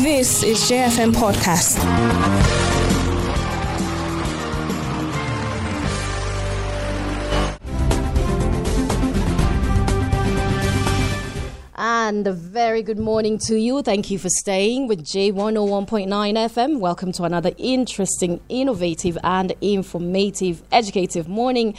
This is JFM Podcast. And a very good morning to you. Thank you for staying with J101.9 FM. Welcome to another interesting, innovative, and informative, educative morning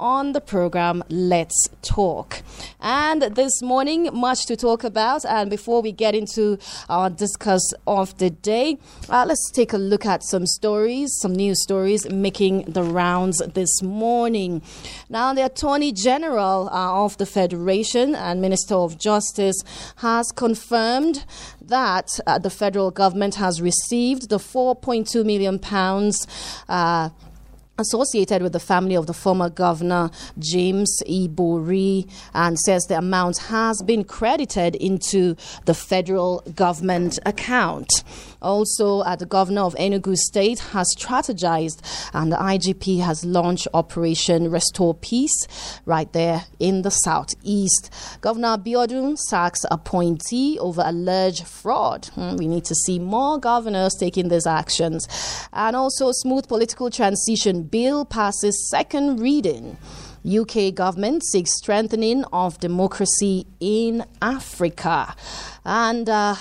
on the program Let's Talk. And this morning, much to talk about. And before we get into our discuss of the day, uh, let's take a look at some stories, some news stories making the rounds this morning. Now, the Attorney General uh, of the Federation and Minister of Justice has confirmed that uh, the federal government has received the 4.2 million pounds. Associated with the family of the former governor James Ibori and says the amount has been credited into the federal government account. Also, uh, the governor of Enugu State has strategized and the IGP has launched Operation Restore Peace right there in the southeast. Governor Abiodun sacks appointee over alleged fraud. Hmm, we need to see more governors taking these actions. And also, smooth political transition bill passes second reading. UK government seeks strengthening of democracy in Africa. And uh,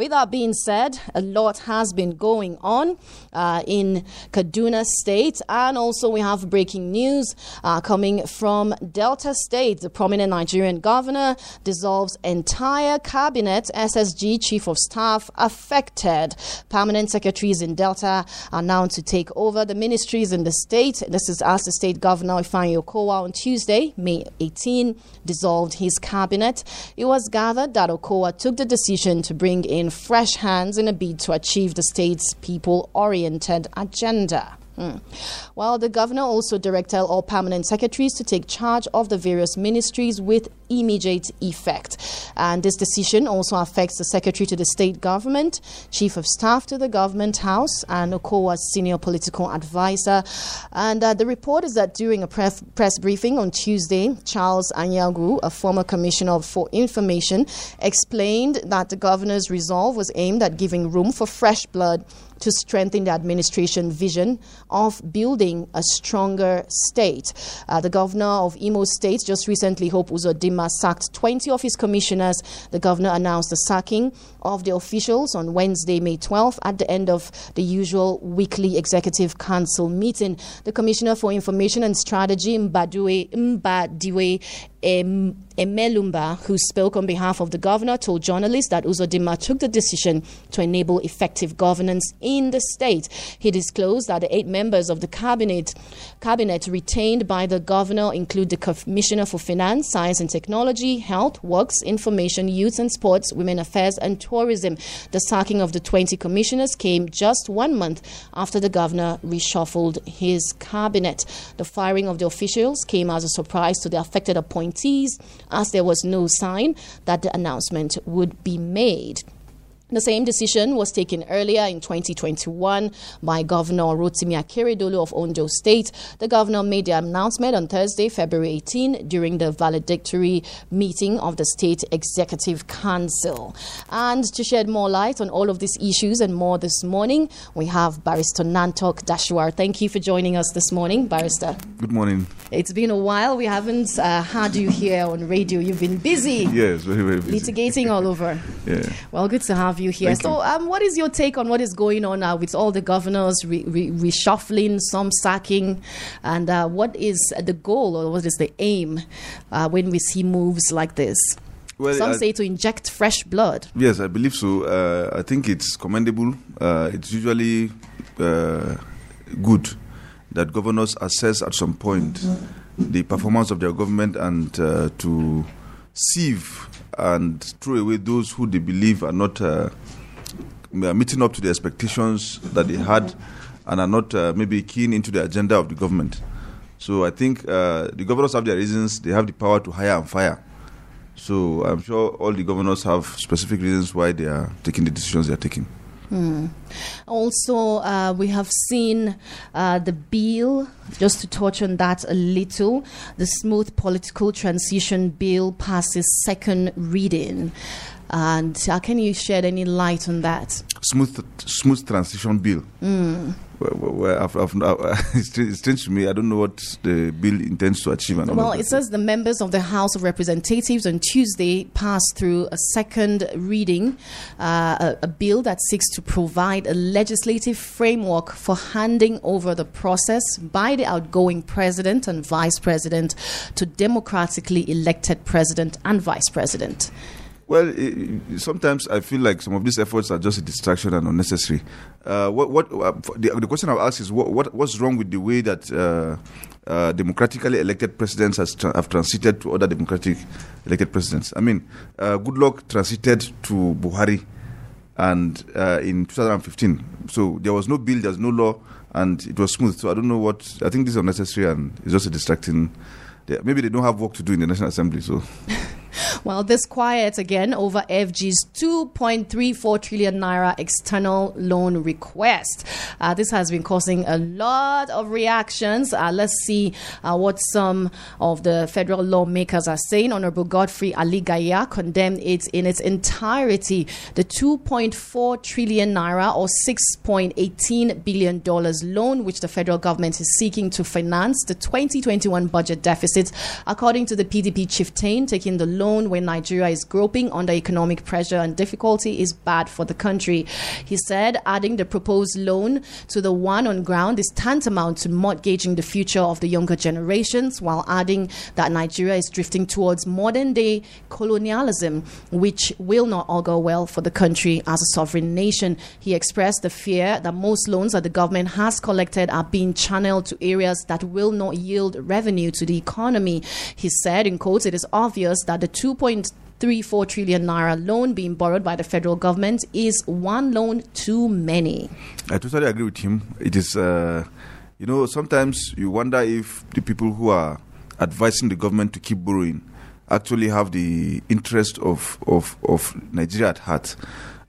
with that being said, a lot has been going on uh, in Kaduna State, and also we have breaking news uh, coming from Delta State. The prominent Nigerian governor dissolves entire cabinet. SSG chief of staff affected. Permanent secretaries in Delta are now to take over the ministries in the state. This is as the state governor Ifeanyi Okowa on Tuesday, May 18, dissolved his cabinet. It was gathered that Okowa took the decision to bring in fresh hands in a bid to achieve the state's people oriented agenda. Hmm. While the governor also directed all permanent secretaries to take charge of the various ministries with immediate effect. And this decision also affects the secretary to the state government, chief of staff to the government house, and Okowa's senior political advisor. And uh, the report is that during a press, press briefing on Tuesday, Charles Aniagwu, a former commissioner for information, explained that the governor's resolve was aimed at giving room for fresh blood to strengthen the administration vision of building a stronger state. Uh, the governor of Imo State just recently, Hope Sacked 20 of his commissioners. The governor announced the sacking of the officials on Wednesday, May 12th, at the end of the usual weekly executive council meeting. The commissioner for information and strategy, Mbadue, Mbadiwe Emelumba, who spoke on behalf of the governor, told journalists that Uzodinma took the decision to enable effective governance in the state. He disclosed that the eight members of the cabinet cabinet retained by the governor include the Commissioner for Finance, Science and Technology, Health, Works, Information, Youth and Sports, Women Affairs and Tourism. The sacking of the 20 commissioners came just one month after the governor reshuffled his cabinet. The firing of the officials came as a surprise to the affected appointees as there was no sign that the announcement would be made. The same decision was taken earlier in 2021 by Governor Rotimi Akeredolu of Ondo State. The governor made the announcement on Thursday, February 18, during the valedictory meeting of the State Executive Council. And to shed more light on all of these issues and more this morning, we have Barrister Nantok Dashuwar. Thank you for joining us this morning, Barrister. Good morning. It's been a while. We haven't uh, had you here on radio. You've been busy. Yes, very, very busy. Litigating all over. Yeah. Well, good to have you here. Thank so, um, what is your take on what is going on now with all the governors re- re- reshuffling, some sacking, and uh, what is the goal or what is the aim uh, when we see moves like this? Well, some I- say to inject fresh blood. Yes, I believe so. Uh, I think it's commendable. Uh, it's usually uh, good that governors assess at some point the performance of their government and uh, to sieve and throw away those who they believe are not uh, meeting up to the expectations that they had and are not uh, maybe keen into the agenda of the government. So I think uh, the governors have their reasons. They have the power to hire and fire. So I'm sure all the governors have specific reasons why they are taking the decisions they are taking. Also, uh, we have seen uh, the bill, just to touch on that a little, the Smooth Political Transition Bill passes second reading. And uh, can you shed any light on that? Smooth, smooth transition bill. Mm. Well, well, I've, I've, it's strange to me. I don't know what the bill intends to achieve. well, it says the members of the House of Representatives on Tuesday passed through a second reading, uh, a, a, bill that seeks to provide a legislative framework for handing over the process by the outgoing president and vice president to democratically elected president and vice president. Well, it, sometimes I feel like some of these efforts are just a distraction and unnecessary. Uh, what, what uh, the, the, question I'll ask is what, what, what's wrong with the way that uh, uh democratically elected presidents tra- have transited to other democratic elected presidents? I mean, uh, Goodluck transited to Buhari, and uh, in 2015, so there was no bill, there's no law, and it was smooth. So I don't know what I think this is unnecessary and it's just a distracting. Maybe they don't have work to do in the National Assembly, so. Well, this quiet again over FG's 2.34 trillion naira external loan request. Uh, this has been causing a lot of reactions. Uh, let's see uh, what some of the federal lawmakers are saying. Honorable Godfrey Ali-Gaya condemned it in its entirety. The 2.4 trillion naira or 6.18 billion dollars loan, which the federal government is seeking to finance the 2021 budget deficit, according to the PDP chieftain, taking the loan when Nigeria is groping under economic pressure and difficulty is bad for the country. He said adding the proposed loan to the one on ground is tantamount to mortgaging the future of the younger generations, while adding that Nigeria is drifting towards modern day colonialism, which will not augur well for the country as a sovereign nation. He expressed the fear that most loans that the government has collected are being channeled to areas that will not yield revenue to the economy. He said, in quotes, it is obvious that the 2.34 trillion naira loan being borrowed by the federal government is one loan too many. I totally agree with him. It is, uh, you know, sometimes you wonder if the people who are advising the government to keep borrowing actually have the interest of, of, of Nigeria at heart.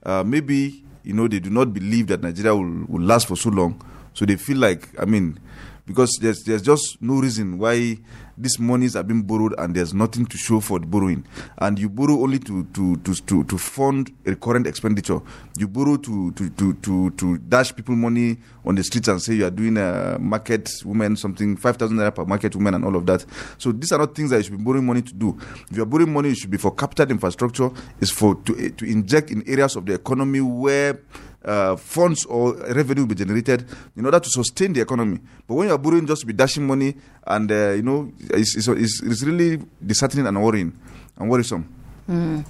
Uh, maybe, you know, they do not believe that Nigeria will, will last for so long. So they feel like, I mean, because there's there's just no reason why these monies are being borrowed and there's nothing to show for the borrowing. And you borrow only to to to to, to fund recurrent expenditure. You borrow to, to to to to dash people money on the streets and say you are doing a market women something five thousand naira per market women and all of that. So these are not things that you should be borrowing money to do. If you are borrowing money, it should be for capital infrastructure. It's for to to inject in areas of the economy where uh, funds or revenue will be generated in order to sustain the economy. But when you are borrowing just to be dashing money, and uh, you know, it's, it's, it's, really disheartening and worrying and worrisome. Mm.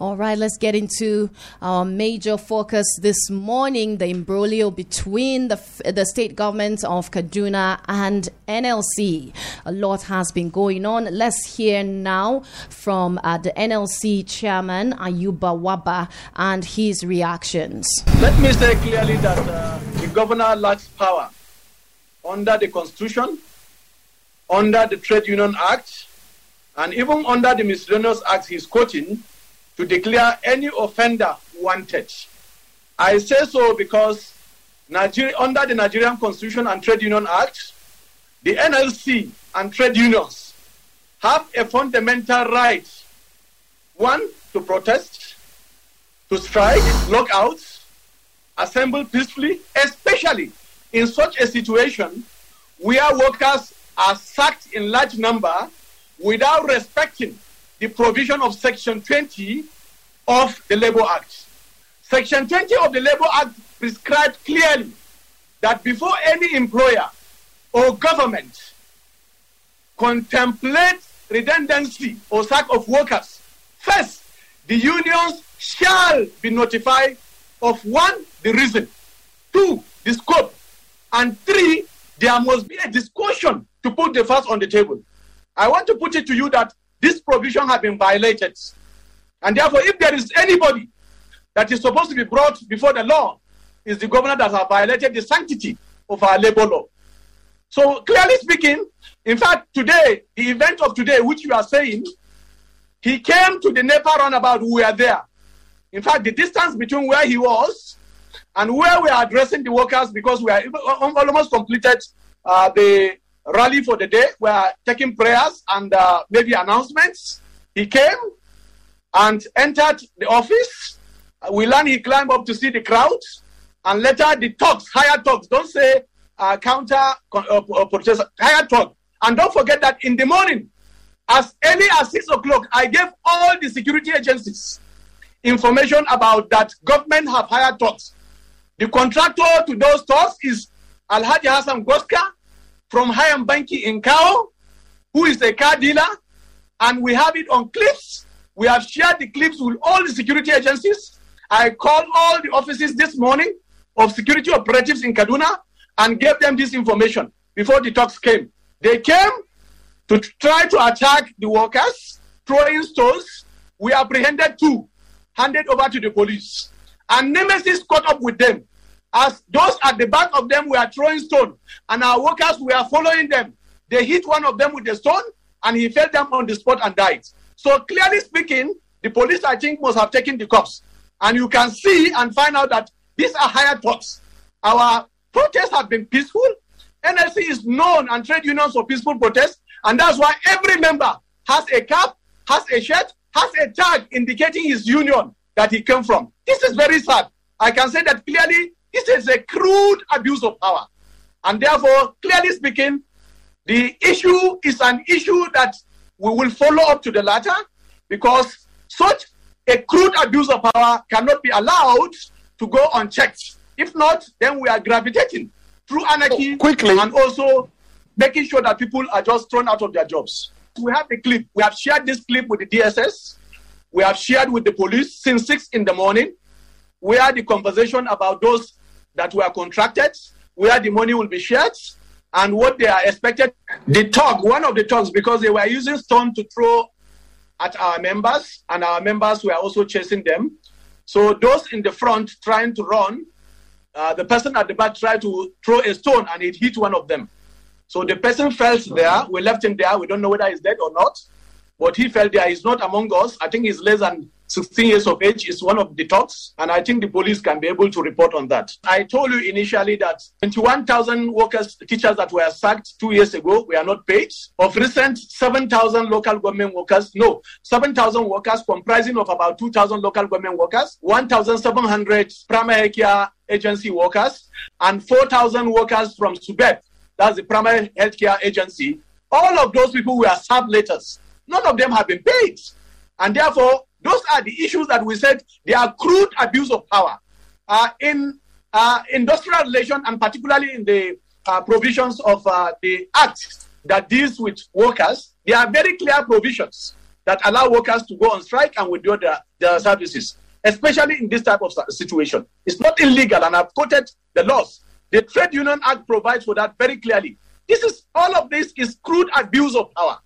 All right, let's get into our major focus this morning the imbroglio between the, the state government of Kaduna and NLC. A lot has been going on. Let's hear now from uh, the NLC chairman, Ayuba Wabba, and his reactions. Let me say clearly that uh, the governor lacks power under the Constitution, under the Trade Union Act and even under the Miscellaneous Act he's quoting, to declare any offender wanted. I say so because Nigeria, under the Nigerian Constitution and Trade Union Act, the NLC and trade unions have a fundamental right one, to protest, to strike, lockouts, assemble peacefully, especially in such a situation where workers are sacked in large number without respecting the provision of Section 20 of the Labor Act. Section 20 of the Labor Act prescribes clearly that before any employer or government contemplates redundancy or sack of workers, first, the unions shall be notified of one, the reason, two, the scope, and three, there must be a discussion to put the facts on the table. I want to put it to you that this provision has been violated. And therefore, if there is anybody that is supposed to be brought before the law, is the governor that has violated the sanctity of our labor law. So, clearly speaking, in fact, today, the event of today, which you are saying, he came to the NEPA runabout, we were there. In fact, the distance between where he was and where we are addressing the workers, because we are almost completed uh, the rally for the day. We are taking prayers and uh, maybe announcements. He came and entered the office. We learned he climbed up to see the crowd, and later the talks, higher talks, don't say uh, counter uh, uh, protest, higher talk. And don't forget that in the morning, as early as six o'clock, I gave all the security agencies information about that government have higher talks. The contractor to those talks is Alhaji Hassan Goska from Hayin Banki in Kawo, who is a car dealer, and we have it on clips. We have shared the clips with all the security agencies. I called all the offices this morning of security operatives in Kaduna and gave them this information before the talks came. They came to try to attack the workers, throwing stones. We apprehended two, handed over to the police. And Nemesis caught up with them. As those at the back of them were throwing stone, and our workers were following them. They hit one of them with a stone, and he fell down on the spot and died. So clearly speaking, the police, I think, must have taken the cops. And you can see and find out that these are higher cops. Our protests have been peaceful. NLC is known and trade unions for peaceful protests. And that's why every member has a cap, has a shirt, has a tag indicating his union that he came from. This is very sad. I can say that clearly this is a crude abuse of power. And therefore, clearly speaking, the issue is an issue that we will follow up to the latter because such a crude abuse of power cannot be allowed to go unchecked. If not, then we are gravitating through anarchy oh, quickly and also making sure that people are just thrown out of their jobs. We have the clip. We have shared this clip with the DSS. We have shared with the police since six in the morning. We had the conversation about those that were contracted, where the money will be shared, and what they are expected. The talk, one of the talks, because they were using stone to throw at our members, and our members were also chasing them. So those in the front trying to run, uh, the person at the back tried to throw a stone and it hit one of them. So the person fell there. We left him there. We don't know whether he's dead or not. But he fell there. He's not among us. I think he's less than 16 years of age is one of the talks, and I think the police can be able to report on that. I told you initially that 21,000 workers, teachers that were sacked two years ago were not paid. Of recent, 7,000 local government workers, no, 7,000 workers comprising of about 2,000 local government workers, 1,700 primary care agency workers, and 4,000 workers from SUBEB, that's the primary healthcare agency. All of those people were served letters. None of them have been paid. And therefore, those are the issues that we said they are crude abuse of power. Uh, in uh, industrial relation and particularly in the uh, provisions of uh, the act that deals with workers, there are very clear provisions that allow workers to go on strike and withdraw their, their services, especially in this type of situation. It's not illegal, and I've quoted the laws. The Trade Union Act provides for that very clearly. This is all of this is crude abuse of power,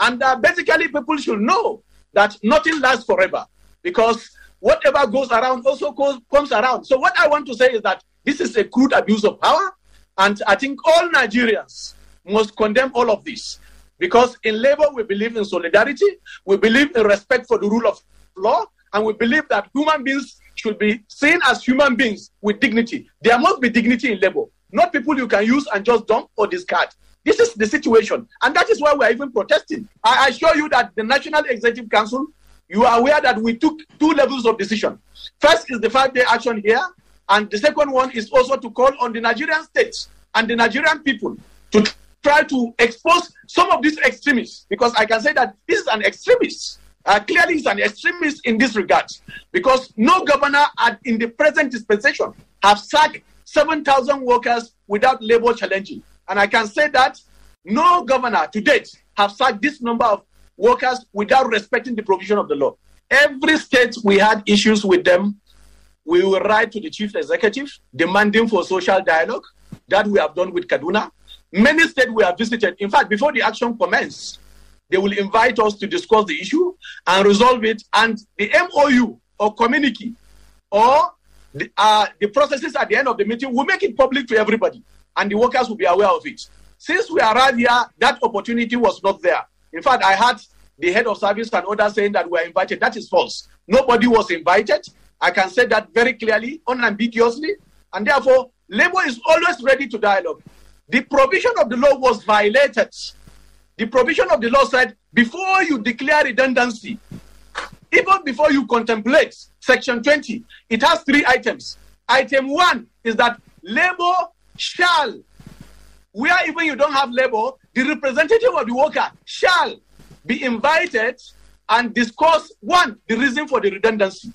and uh, basically people should know that nothing lasts forever because whatever goes around also goes, comes around. So, what I want to say is that this is a crude abuse of power, and I think all Nigerians must condemn all of this because in labor we believe in solidarity, we believe in respect for the rule of law, and we believe that human beings should be seen as human beings with dignity. There must be dignity in labor, not people you can use and just dump or discard. This is the situation. And that is why we're even protesting. I assure you that the National Executive Council, you are aware that we took two levels of decision. First is the five day action here. And the second one is also to call on the Nigerian states and the Nigerian people to try to expose some of these extremists. Because I can say that this is an extremist. Uh, clearly, he's an extremist in this regard. Because no governor at, in the present dispensation have sacked 7,000 workers without labor challenging. And I can say that no governor to date have sacked this number of workers without respecting the provision of the law. Every state we had issues with them, we will write to the chief executive demanding for social dialogue. That we have done with Kaduna. Many states we have visited. In fact, before the action commenced, they will invite us to discuss the issue and resolve it. And the MOU or communique or the, uh, the processes at the end of the meeting will make it public to everybody and the workers will be aware of it. Since we arrived here, that opportunity was not there. In fact, I had the head of service and others saying that we were invited. That is false. Nobody was invited. I can say that very clearly, unambiguously, and therefore, labor is always ready to dialogue. The provision of the law was violated. The provision of the law said before you declare redundancy, even before you contemplate Section 20, it has three items. Item one is that labor shall, where even you don't have labor, the representative of the worker shall be invited and discuss one, the reason for the redundancy.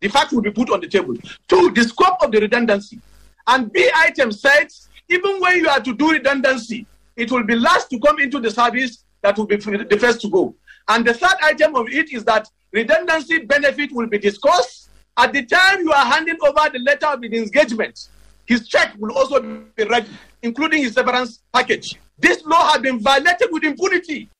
The fact will be put on the table. Two, the scope of the redundancy. And B item says, even when you are to do redundancy, it will be last to come into the service that will be the first to go. And the third item of it is that redundancy benefit will be discussed at the time you are handing over the letter of engagement. His check will also be ready, including his severance package. This law has been violated with impunity.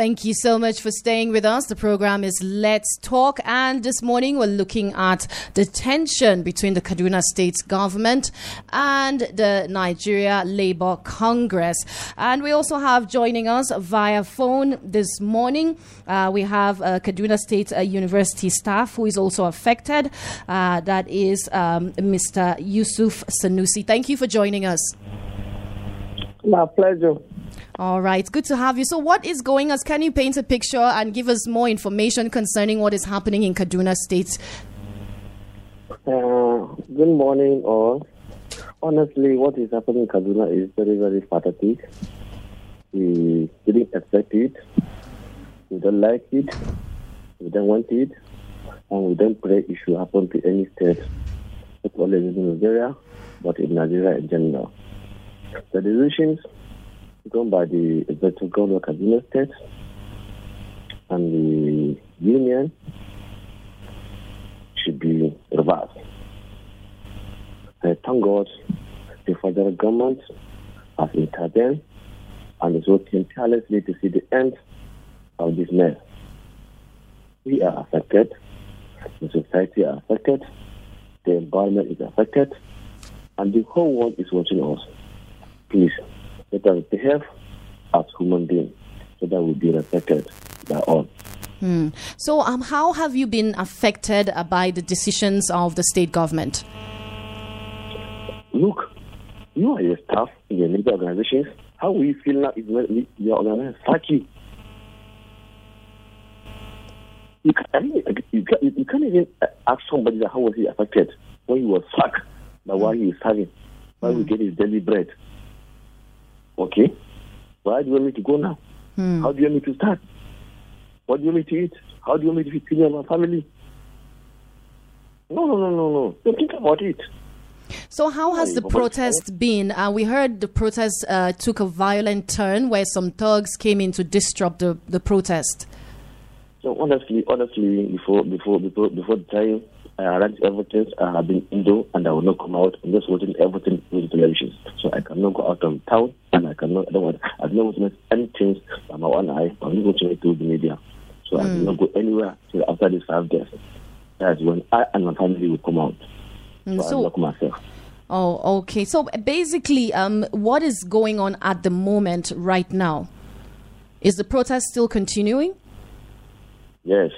Thank you so much for staying with us. The program is Let's Talk, and this morning we're looking at the tension between the Kaduna State government and the Nigeria Labour Congress. And we also have joining us via phone this morning, uh, we have uh, Kaduna State uh, University staff who is also affected. Uh, that is um, Mr. Yusuf Sanusi. Thank you for joining us. My pleasure. All right, good to have you. So, what is going on? Can you paint a picture and give us more information concerning what is happening in Kaduna State? Uh, good morning, all. Honestly, what is happening in Kaduna is very, very pathetic. We didn't expect it. We don't like it. We don't want it. And we don't pray it should happen to any state, not only in Nigeria, but in Nigeria in general. The decisions done by the executive governor of Kaduna State and the union should be reversed. Thank God the federal government has intervened and is working tirelessly to see the end of this mess. We are affected, the society are affected, the environment is affected, and the whole world is watching us. Please let us behave as human beings so that we be respected by all. Hmm. So, um, how have you been affected uh, by the decisions of the state government? Look, you are a staff in your labor organizations. How will you feel now if your organization fuck you? You, can, you, can, you can't even ask somebody that how was he affected when he was sacked by what he is having, why mm. we get his daily bread. Okay, where do you want me to go now? Hmm. How do you want me to start? What do you want me to eat? How do you want me to feed me and my family? No, no, no, no, no. Don't think about it. So, how has the protest been? Uh, we heard the protest uh, took a violent turn where some thugs came in to disrupt the, the protest. So, honestly, honestly, before before before before the time I arranged everything. I have been indoor and I will not come out. I'm just watching everything with television. So I cannot go out of town and I cannot, I don't want, I don't want to make anything by my one eye. I'm not watching it through the media. So mm. I will not go anywhere till after these five days. That's when I and my family will come out. So, mm, so I lock myself. Oh, okay. So basically, um, what is going on at the moment right now? Is the protest still continuing? Yes.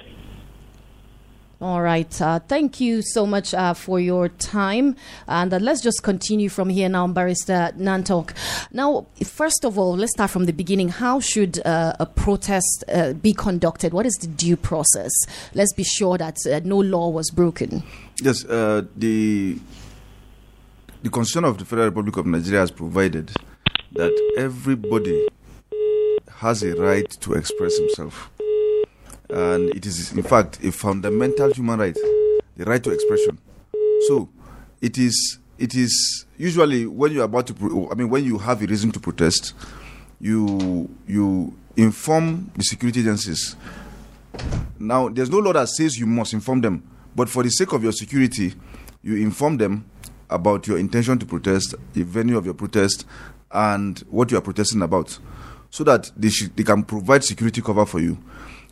All right. Uh, thank you so much uh, for your time. And uh, let's just continue from here now, Barrister Nantok. Now, first of all, let's start from the beginning. How should uh, a protest uh, be conducted? What is the due process? Let's be sure that uh, no law was broken. Yes, the the Constitution of the Federal Republic of Nigeria has provided that everybody has a right to express himself and it is in fact a fundamental human right, the right to expression. So, it is it is usually when you are about to, I mean, when you have a reason to protest, you you inform the security agencies. Now, there's no law that says you must inform them, but for the sake of your security, you inform them about your intention to protest, the venue of your protest, and what you are protesting about, so that they, sh- they can provide security cover for you.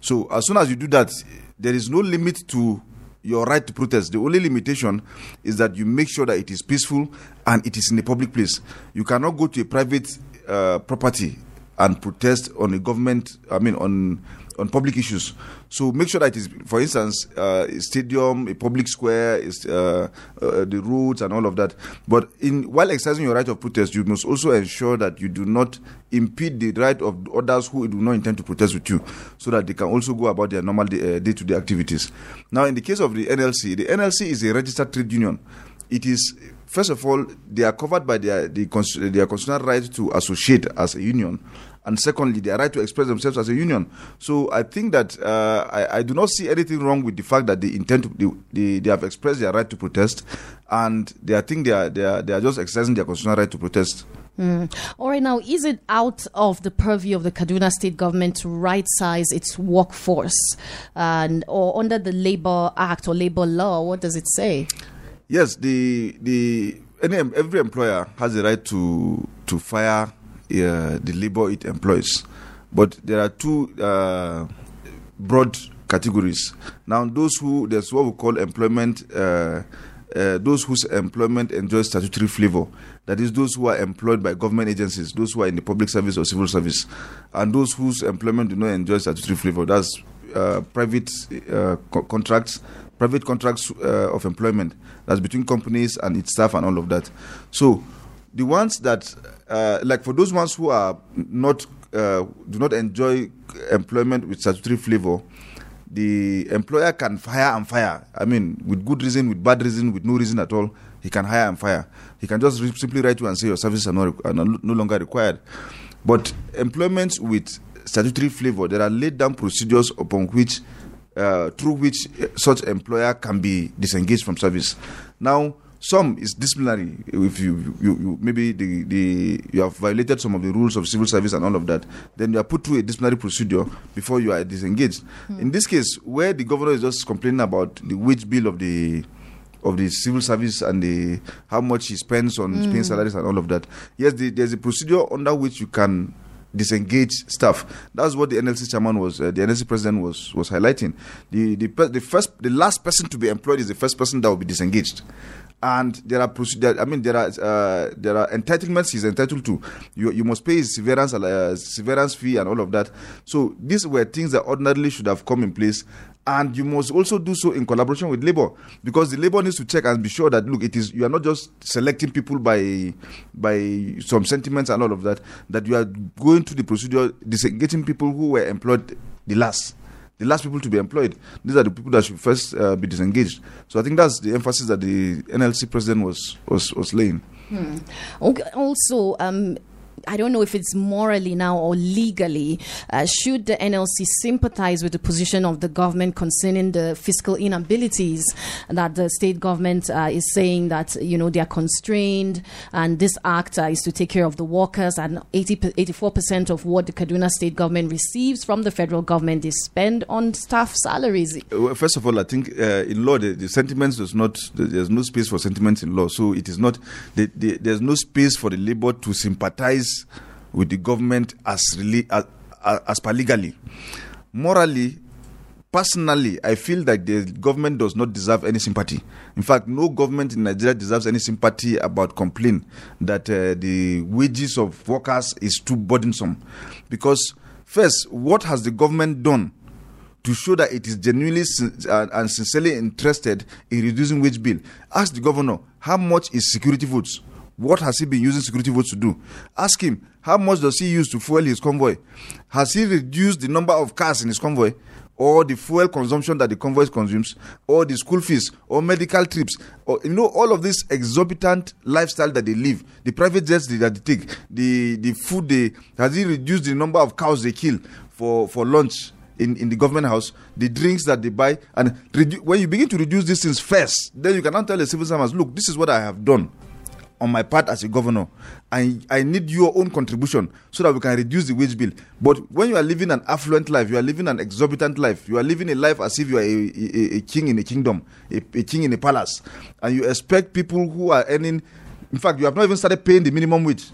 So as soon as you do that, there is no limit to your right to protest. The only limitation is that you make sure that it is peaceful and it is in a public place. You cannot go to a private uh, property and protest on a government, I mean, on on public issues. So make sure that is, for instance, uh, a stadium, a public square, is uh, uh, the roads and all of that. But in while exercising your right of protest, you must also ensure that you do not impede the right of others who do not intend to protest with you, so that they can also go about their normal day, uh, day-to-day activities. Now, in the case of the NLC, the NLC is a registered trade union. It is first of all, they are covered by their, the, their constitutional right to associate as a union and secondly, their right to express themselves as a union. So I think that uh, I, I, do not see anything wrong with the fact that they intend to, they, they, have expressed their right to protest, and they I think they are, they are, they are just exercising their constitutional right to protest. Mm. All right, now, is it out of the purview of the Kaduna state government to right size its workforce? And, or under the Labor Act or Labor Law, what does it say? Yes, the, the, any, every employer has the right to, to fire uh, the labor it employs. But there are two uh, broad categories. Now, those who, there's what we call employment, uh, uh, those whose employment enjoys statutory flavor. That is, those who are employed by government agencies, those who are in the public service or civil service, and those whose employment do not enjoy statutory flavor. That's uh, private uh, co- contracts, private contracts uh, of employment. That's between companies and its staff and all of that. So, the ones that uh, like for those ones who are not uh, do not enjoy employment with statutory flavor, the employer can fire and fire. I mean, with good reason, with bad reason, with no reason at all, he can hire and fire. He can just simply write you and say your services are, not, are no, longer required. But employments with statutory flavor, there are laid down procedures upon which, uh, through which such employer can be disengaged from service. Now, some is disciplinary. If you, you, you, maybe the, the you have violated some of the rules of civil service and all of that, then you are put through a disciplinary procedure before you are disengaged. Mm. In this case, where the governor is just complaining about the wage bill of the of the civil service and the how much he spends on mm. paying salaries and all of that. Yes, the, there's a procedure under which you can disengage staff. That's what the NLC chairman was, uh, the NLC president was was highlighting. The the the first, the last person to be employed is the first person that will be disengaged and there are procedures. I mean, there are uh, there are entitlements he's entitled to. You you must pay his severance uh, severance fee and all of that. So these were things that ordinarily should have come in place, and you must also do so in collaboration with labor because the labor needs to check and be sure that look, it is you are not just selecting people by by some sentiments and all of that. That you are going through the procedure, disengaging people who were employed the last the last people to be employed. These are the people that should first uh, be disengaged. So I think that's the emphasis that the NLC president was was, was laying. Hmm. Also, um, I don't know if it's morally now or legally, uh, should the NLC sympathize with the position of the government concerning the fiscal inabilities that the state government uh, is saying that you know they are constrained, and this act uh, is to take care of the workers, and 84 percent of what the Kaduna state government receives from the federal government is spent on staff salaries. Well, first of all, I think uh, in law the, the sentiments does not there's no space for sentiments in law, so it is not the, the, there's no space for the labor to sympathize with the government as really as, as per legally. Morally, personally, I feel that the government does not deserve any sympathy. In fact, no government in Nigeria deserves any sympathy about complaint that uh, the wages of workers is too burdensome. Because first, what has the government done to show that it is genuinely and sincerely interested in reducing wage bill? Ask the governor how much is security votes what has he been using security votes to do? Ask him, how much does he use to fuel his convoy? Has he reduced the number of cars in his convoy? Or the fuel consumption that the convoy consumes, or the school fees, or medical trips, or you know, all of this exorbitant lifestyle that they live, the private jets that they take, the, the food they has he reduced the number of cows they kill for, for lunch in, in the government house, the drinks that they buy, and redu- when you begin to reduce these things first, then you can now tell the civil servants, look, this is what I have done on my part as a governor. I, I need your own contribution so that we can reduce the wage bill. But when you are living an affluent life, you are living an exorbitant life, you are living a life as if you are a, a, a king in a kingdom, a, a king in a palace, and you expect people who are earning, in fact, you have not even started paying the minimum wage.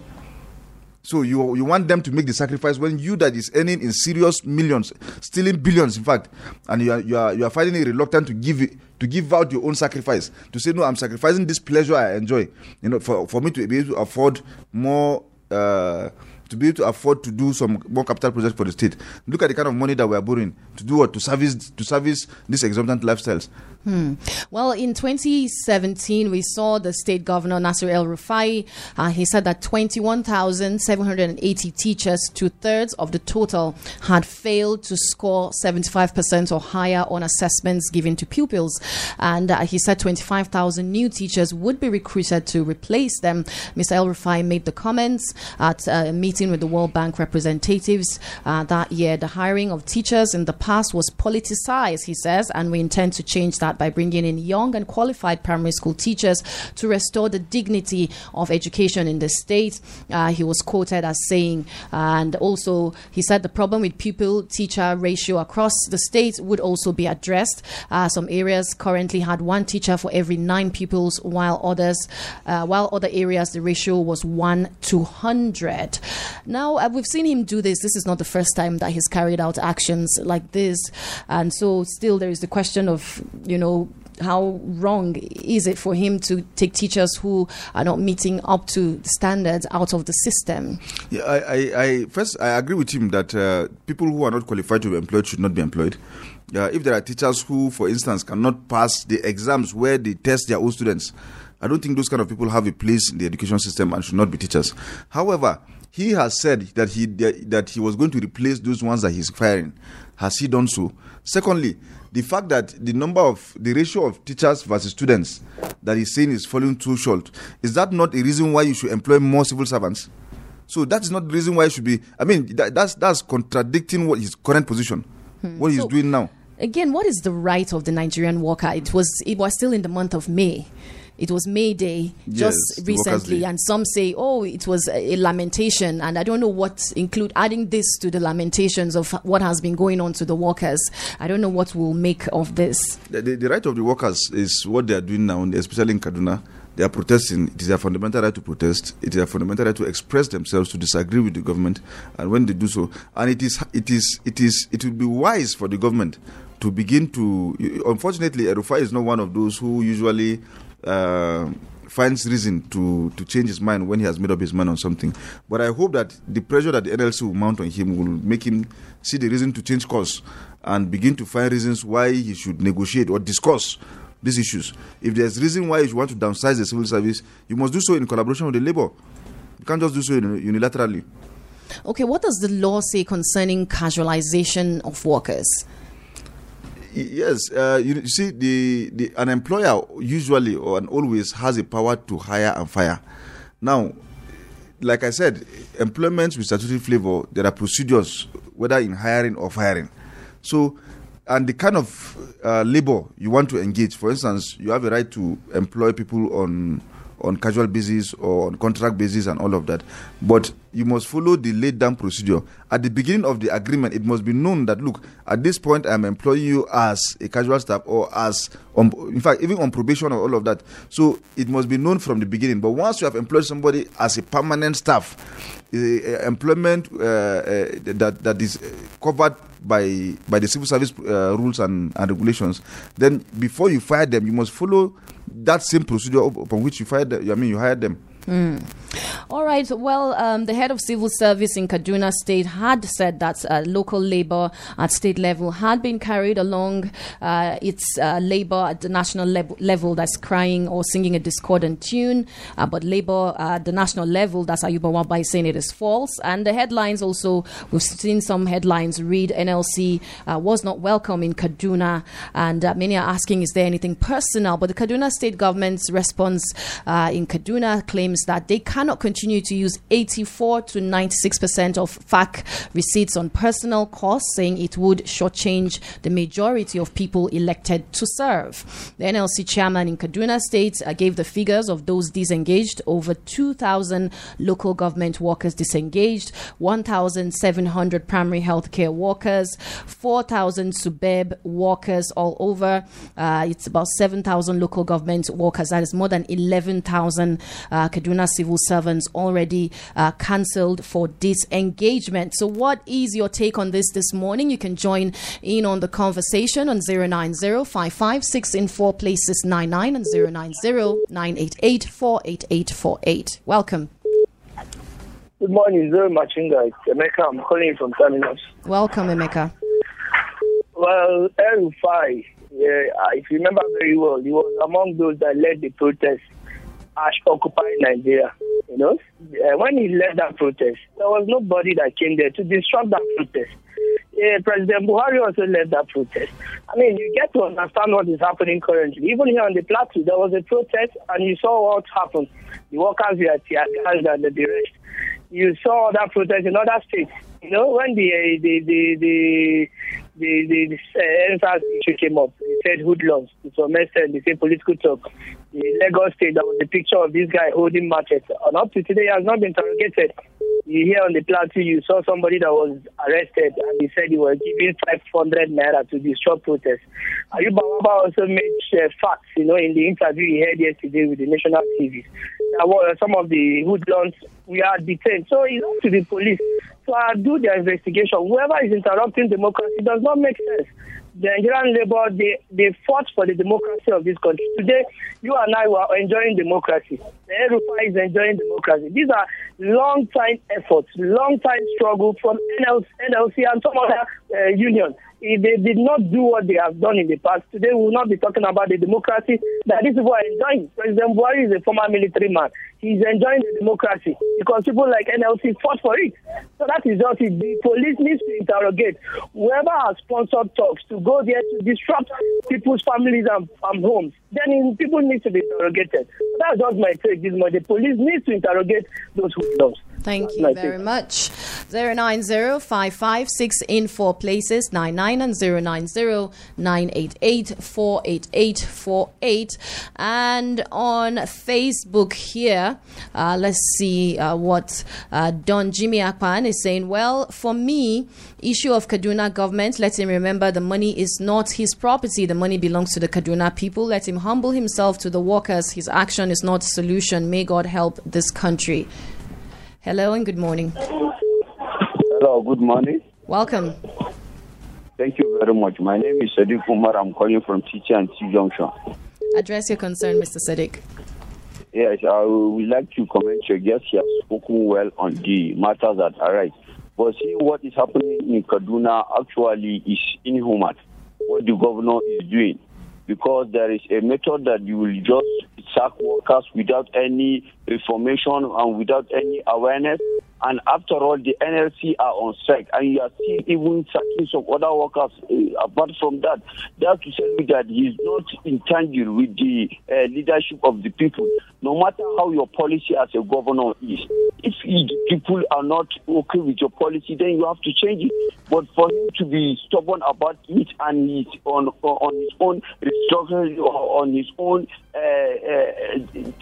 So you you want them to make the sacrifice when you that is earning in serious millions, stealing billions, in fact, and you are you are you are finding it reluctant to give it, to give out your own sacrifice to say no, I'm sacrificing this pleasure I enjoy, you know, for for me to be able to afford more. Uh, to be able to afford to do some more capital projects for the state. Look at the kind of money that we are borrowing to do what to service to service these exorbitant lifestyles. Hmm. Well, in 2017, we saw the state governor Nasir El Rufai. Uh, he said that 21,780 teachers, two thirds of the total, had failed to score 75% or higher on assessments given to pupils. And uh, he said 25,000 new teachers would be recruited to replace them. Mr. El Rufai made the comments at a meeting with the World Bank representatives uh, that year. The hiring of teachers in the past was politicized, he says, and we intend to change that by bringing in young and qualified primary school teachers to restore the dignity of education in the state. Uh, he was quoted as saying, and also he said the problem with pupil teacher ratio across the state would also be addressed. Uh, some areas currently had one teacher for every nine pupils, while others, uh, while other areas the ratio was one to hundred. Now uh, we've seen him do this. This is not the first time that he's carried out actions like this, and so still there is the question of you know how wrong is it for him to take teachers who are not meeting up to the standards out of the system? Yeah, I, I, I first I agree with him that uh, people who are not qualified to be employed should not be employed. Uh, if there are teachers who, for instance, cannot pass the exams where they test their own students, I don't think those kind of people have a place in the education system and should not be teachers. However, he has said that he that he was going to replace those ones that he's firing. Has he done so? Secondly, the fact that the number of the ratio of teachers versus students that he's saying is falling too short is that not a reason why you should employ more civil servants? So that is not the reason why you should be. I mean, that, that's that's contradicting what his current position, hmm. what he's so, doing now. Again, what is the right of the Nigerian worker? It was it was still in the month of May. It was May Day just yes, recently, and some say, oh, it was a, lamentation. And I don't know what include adding this to the lamentations of what has been going on to the workers. I don't know what we'll make of this. The, the, the right of the workers is what they are doing now, especially in Kaduna. They are protesting. It is their fundamental right to protest. It is their fundamental right to express themselves, to disagree with the government, and when they do so, and it is, it is, it is, it will be wise for the government to begin to. Unfortunately, Erufai is not one of those who usually uh, finds reason to, to change his mind when he has made up his mind on something. But I hope that the pressure that the NLC will mount on him will make him see the reason to change course and begin to find reasons why he should negotiate or discuss these issues. If there's reason why you want to downsize the civil service, you must do so in collaboration with the labor. You can't just do so unilaterally. Okay, what does the law say concerning casualization of workers? Yes, uh, you, you, see, the, the an employer usually or and always has a power to hire and fire. Now, like I said, employment with statutory flavor, there are procedures whether in hiring or firing. So, and the kind of uh, labor you want to engage. For instance, you have a right to employ people on on casual basis or on contract basis and all of that. But you must follow the laid down procedure. At the beginning of the agreement, it must be known that look, at this point, I'm employing you as a casual staff or as, on, in fact, even on probation or all of that. So it must be known from the beginning. But once you have employed somebody as a permanent staff, uh, employment uh, uh, that that is covered by by the civil service uh, rules and, and regulations, then before you fire them, you must follow that same procedure upon which you fired. I mean, you hired them. Mm. All right. Well, um, the head of civil service in Kaduna State had said that uh, local labor at state level had been carried along uh, its uh, labor at the national level that's crying or singing a discordant tune. Uh, but labor at the national level, that's Ayuba Wabba saying it is false. And the headlines also, we've seen some headlines read NLC uh, was not welcome in Kaduna. And uh, many are asking, is there anything personal? But the Kaduna state government's response in Kaduna claims that they cannot continue to use 84 to 96% of FAAC receipts on personal costs, saying it would shortchange the majority of people elected to serve. The NLC chairman in Kaduna State uh, gave the figures of those disengaged over 2,000 local government workers disengaged, 1,700 primary healthcare workers, 4,000 SUBEB workers all over. Uh, it's about 7,000 local government workers. That is more than 11,000 uh, Kaduna civil servants already uh, cancelled for disengagement. So, what is your take on this this morning? You can join in on the conversation on 090 556 in four places 99 and 090 988 48848. Welcome. Good morning, Zoe Machinga. It's Emeka. I'm calling from Terminus. Welcome, Emeka. Well, El Rufai, yeah, if you remember very well, he was among those that led the protest at Occupy Nigeria. You know, uh, when he led that protest, there was nobody that came there to disrupt that protest. Uh, President Buhari also led that protest. I mean, you get to understand what is happening currently. Even here on the plateau, there was a protest, and you saw what happened. The workers were gassed and the rest. You saw that protest in other states. You know, when the uh, the the the the, the, the uh, issue came up, they said hoodlums. It was mentioned, they said political talk. The Lagos state, there was a picture of this guy holding matches. And up to today, he has not been interrogated. You hear on the plateau, you saw somebody that was arrested and he said he was giving 500 naira to disrupt protests. Ayuba Wabba also made uh, facts, you know, in the interview he had yesterday with the national TV. Was, some of the hoodlums we are detained. So it's up to the police to uh, do their investigation. Whoever is interrupting democracy does not make sense. The Nigerian labor, they, they fought for the democracy of this country. Today, you and I were enjoying democracy. The is enjoying democracy. These are long time efforts, long time struggle from NLC, NLC and some other uh, unions if they did not do what they have done in the past, today we will not be talking about the democracy that these people are enjoying. President Buhari is a former military man. He's enjoying the democracy because people like NLC fought for it. So that is just it. The police needs to interrogate whoever has sponsored talks to go there to disrupt people's families and, and homes. Then people need to be interrogated. That's just my take this morning. The police needs to interrogate those who lost. Thank you very much. 090 in four places, 99 and 090 988 And on Facebook here, uh, let's see uh, what uh, Don Jimmy Akpan is saying. Well, for me, issue of Kaduna government, let him remember the money is not his property. The money belongs to the Kaduna people. Let him humble himself to the workers. His action is not a solution. May God help this country. Hello and good morning. Hello, good morning. Welcome. Thank you very much. My name is Sadiq Umar. I'm calling from Teacher and T Junction. Address your concern, Mr. Sadiq. Yes, I would like to comment your guest. He has spoken well on the matters that arise. But see what is happening in Kaduna actually is inhuman. What the governor is doing. Because there is a method that you will just sack workers without any information and without any awareness and after all, the NLC are on strike, and you are seeing even sacking some other workers. Uh, apart from that, have to tell me that he is not in with the uh, leadership of the people. No matter how your policy as a governor is, if the people are not okay with your policy, then you have to change it. But for him to be stubborn about it and he's on on his own restructuring on his own uh,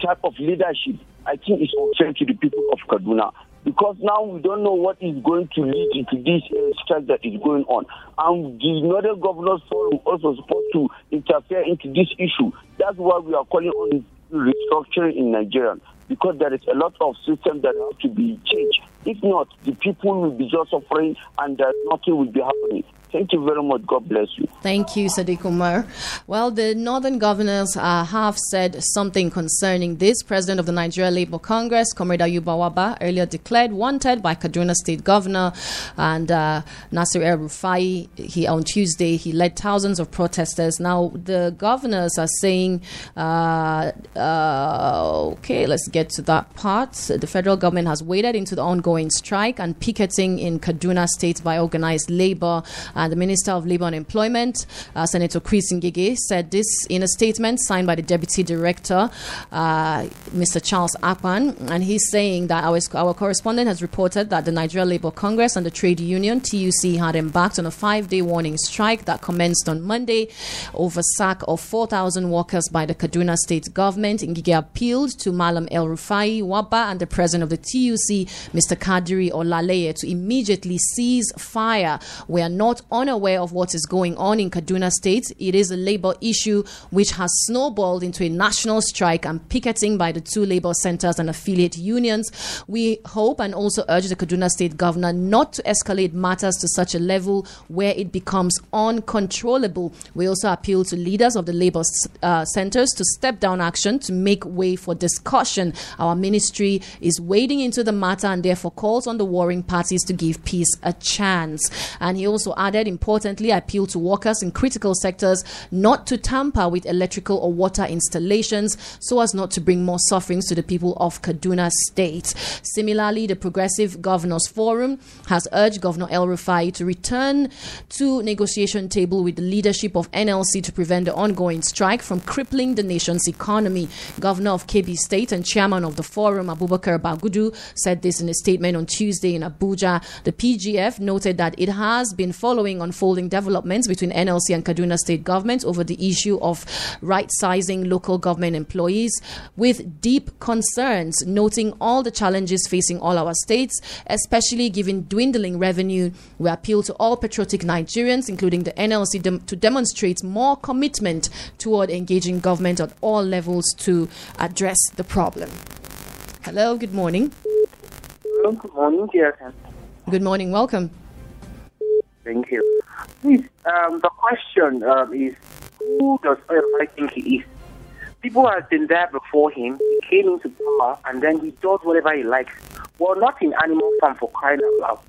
type of leadership, I think it's unfair to the people of Kaduna because now we don't know what is going to lead into this uh, strike that is going on. And the Northern Governors Forum also supposed to interfere into this issue. That's why we are calling on restructuring in Nigeria because there is a lot of systems that have to be changed. If not, the people will be just suffering and uh, nothing will be happening. Thank you very much. God bless you. Thank you, Sadiq Umar. Well, the northern governors uh, have said something concerning this. President of the Nigeria Labour Congress, Comrade Ayuba Wabba, earlier declared wanted by Kaduna State Governor and uh, Nasir El Rufai. He on Tuesday he led thousands of protesters. Now the governors are saying, uh, uh, okay, let's get to that part. The federal government has waded into the ongoing strike and picketing in Kaduna State by organized labor uh, the Minister of Labour and Employment, uh, Senator Chris Ngige, said this in a statement signed by the Deputy Director, uh, Mr. Charles Akpan. And he's saying that our, our correspondent has reported that the Nigeria Labour Congress and the trade union, TUC, had embarked on a five day warning strike that commenced on Monday over sack of 4,000 workers by the Kaduna State government. Ngige appealed to Malam El Rufai Wabba and the president of the TUC, Mr. Kadiri Olaleye, to immediately cease fire. We are not unaware of what is going on in Kaduna State. It is a labor issue which has snowballed into a national strike and picketing by the two labor centers and affiliate unions. We hope and also urge the Kaduna State governor not to escalate matters to such a level where it becomes uncontrollable. We also appeal to leaders of the labor uh, centers to step down action to make way for discussion. Our ministry is wading into the matter and therefore for calls on the warring parties to give peace a chance. And he also added, importantly, appeal to workers in critical sectors not to tamper with electrical or water installations so as not to bring more sufferings to the people of Kaduna State. Similarly, the Progressive Governors Forum has urged Governor El Rufai to return to negotiation table with the leadership of NLC to prevent the ongoing strike from crippling the nation's economy. Governor of Kebbi State and chairman of the forum, Abubakar Bagudu, said this in a statement on Tuesday in Abuja. The PGF noted that it has been following unfolding developments between NLC and Kaduna State government over the issue of right sizing local government employees with deep concerns, noting all the challenges facing all our states, especially given dwindling revenue. We appeal to all patriotic Nigerians, including the NLC, dem- to demonstrate more commitment toward engaging government at all levels to address the problem. Hello, good morning. Good morning, Jason. Good morning, welcome. Thank you. Please, um, the question um, is who does I think he is? People have been there before him. He came into power and then he does whatever he likes. Well, not in animal farm for crying out loud.